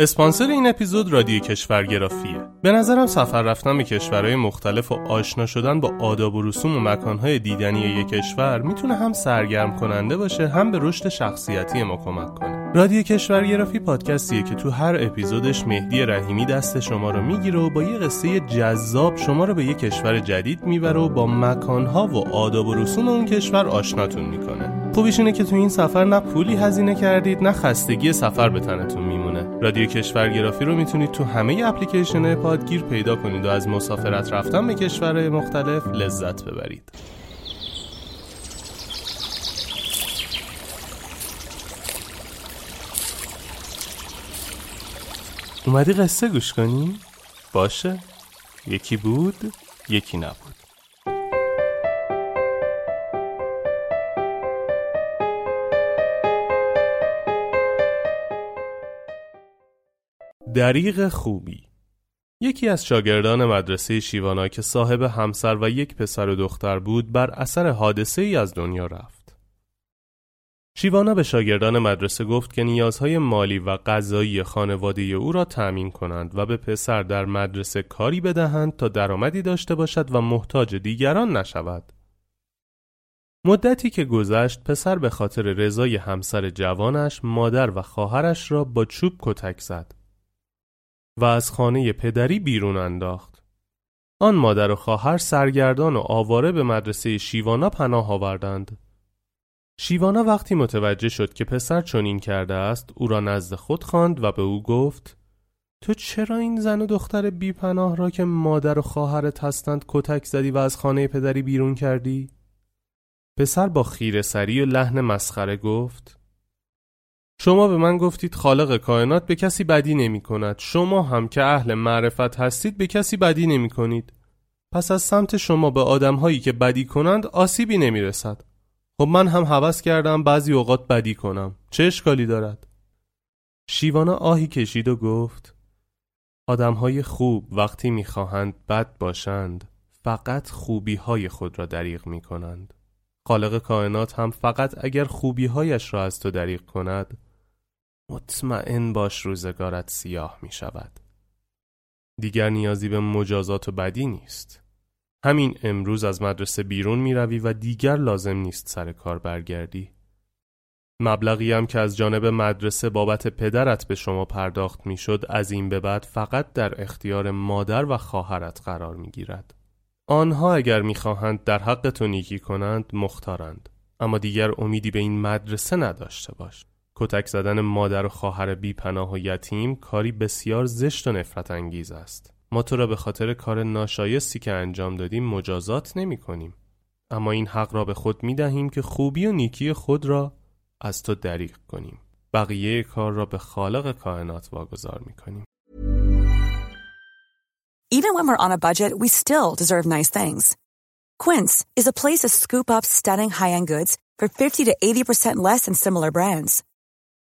اسپانسر این اپیزود رادیو کشورگرافیه. به نظرم سفر رفتن به کشورهای مختلف و آشنا شدن با آداب و رسوم و مکانهای دیدنی یک کشور می‌تونه هم سرگرم کننده باشه هم به رشد شخصیتی ما کمک کنه. رادیو کشورگرافی پادکستیه که تو هر اپیزودش مهدی رحیمی دست شما رو می‌گیره و با یه قصه جذاب شما رو به یه کشور جدید می‌بره و با مکانها و آداب و رسوم اون کشور آشناتون می‌کنه. خوبیش اینه که تو این سفر نه پولی هزینه کردید نه خستگی سفر به تنتون میمونه. رادیو کشورگرافی رو می‌تونید تو همه اپلیکیشن پادگیر پیدا کنید و از مسافرت رفتن به کشورهای مختلف لذت ببرید. اومدی قصه گوش کنی؟ باشه یکی بود یکی نبود دریغ خوبی یکی از شاگردان مدرسه شیوانا که صاحب همسر و یک پسر و دختر بود بر اثر حادثه ای از دنیا رفت. شیوانا به شاگردان مدرسه گفت که نیازهای مالی و غذایی خانواده او را تأمین کنند و به پسر در مدرسه کاری بدهند تا درآمدی داشته باشد و محتاج دیگران نشود. مدتی که گذشت پسر به خاطر رضای همسر جوانش مادر و خواهرش را با چوب کتک زد. و از خانه پدری بیرون انداخت. آن مادر و خواهر سرگردان و آواره به مدرسه شیوانا پناه آوردند. شیوانا وقتی متوجه شد که پسر چنین کرده است او را نزد خود خواند و به او گفت تو چرا این زن و دختر بی پناه را که مادر و خواهرت هستند کتک زدی و از خانه پدری بیرون کردی؟ پسر با خیر سری و لحن مسخره گفت شما به من گفتید خالق کائنات به کسی بدی نمی کند. شما هم که اهل معرفت هستید به کسی بدی نمی کنید. پس از سمت شما به آدم هایی که بدی کنند آسیبی نمی رسد. خب من هم حوض کردم بعضی اوقات بدی کنم. چه اشکالی دارد؟ شیوانا آهی کشید و گفت آدم های خوب وقتی می‌خواهند بد باشند فقط خوبی های خود را دریغ می کنند. خالق کائنات هم فقط اگر خوبی هایش را از تو دریغ کند مطمئن باش روزگارت سیاه می شود. دیگر نیازی به مجازات و بدی نیست. همین امروز از مدرسه بیرون می روی و دیگر لازم نیست سر کار برگردی. مبلغی هم که از جانب مدرسه بابت پدرت به شما پرداخت می شد از این به بعد فقط در اختیار مادر و خواهرت قرار می گیرد. آنها اگر می‌خواهند در حق تو نیکی کنند مختارند اما دیگر امیدی به این مدرسه نداشته باش کتک زدن مادر و خواهر بی پناه و یتیم کاری بسیار زشت و نفرت انگیز است ما تو را به خاطر کار ناشایستی که انجام دادیم مجازات نمی کنیم. اما این حق را به خود می دهیم که خوبی و نیکی خود را از تو دریغ کنیم بقیه کار را به خالق کائنات واگذار می کنیم Even when we're on a budget, we still deserve nice things. Quince is a place to scoop up stunning high-end goods for 50 to 80% less than similar brands.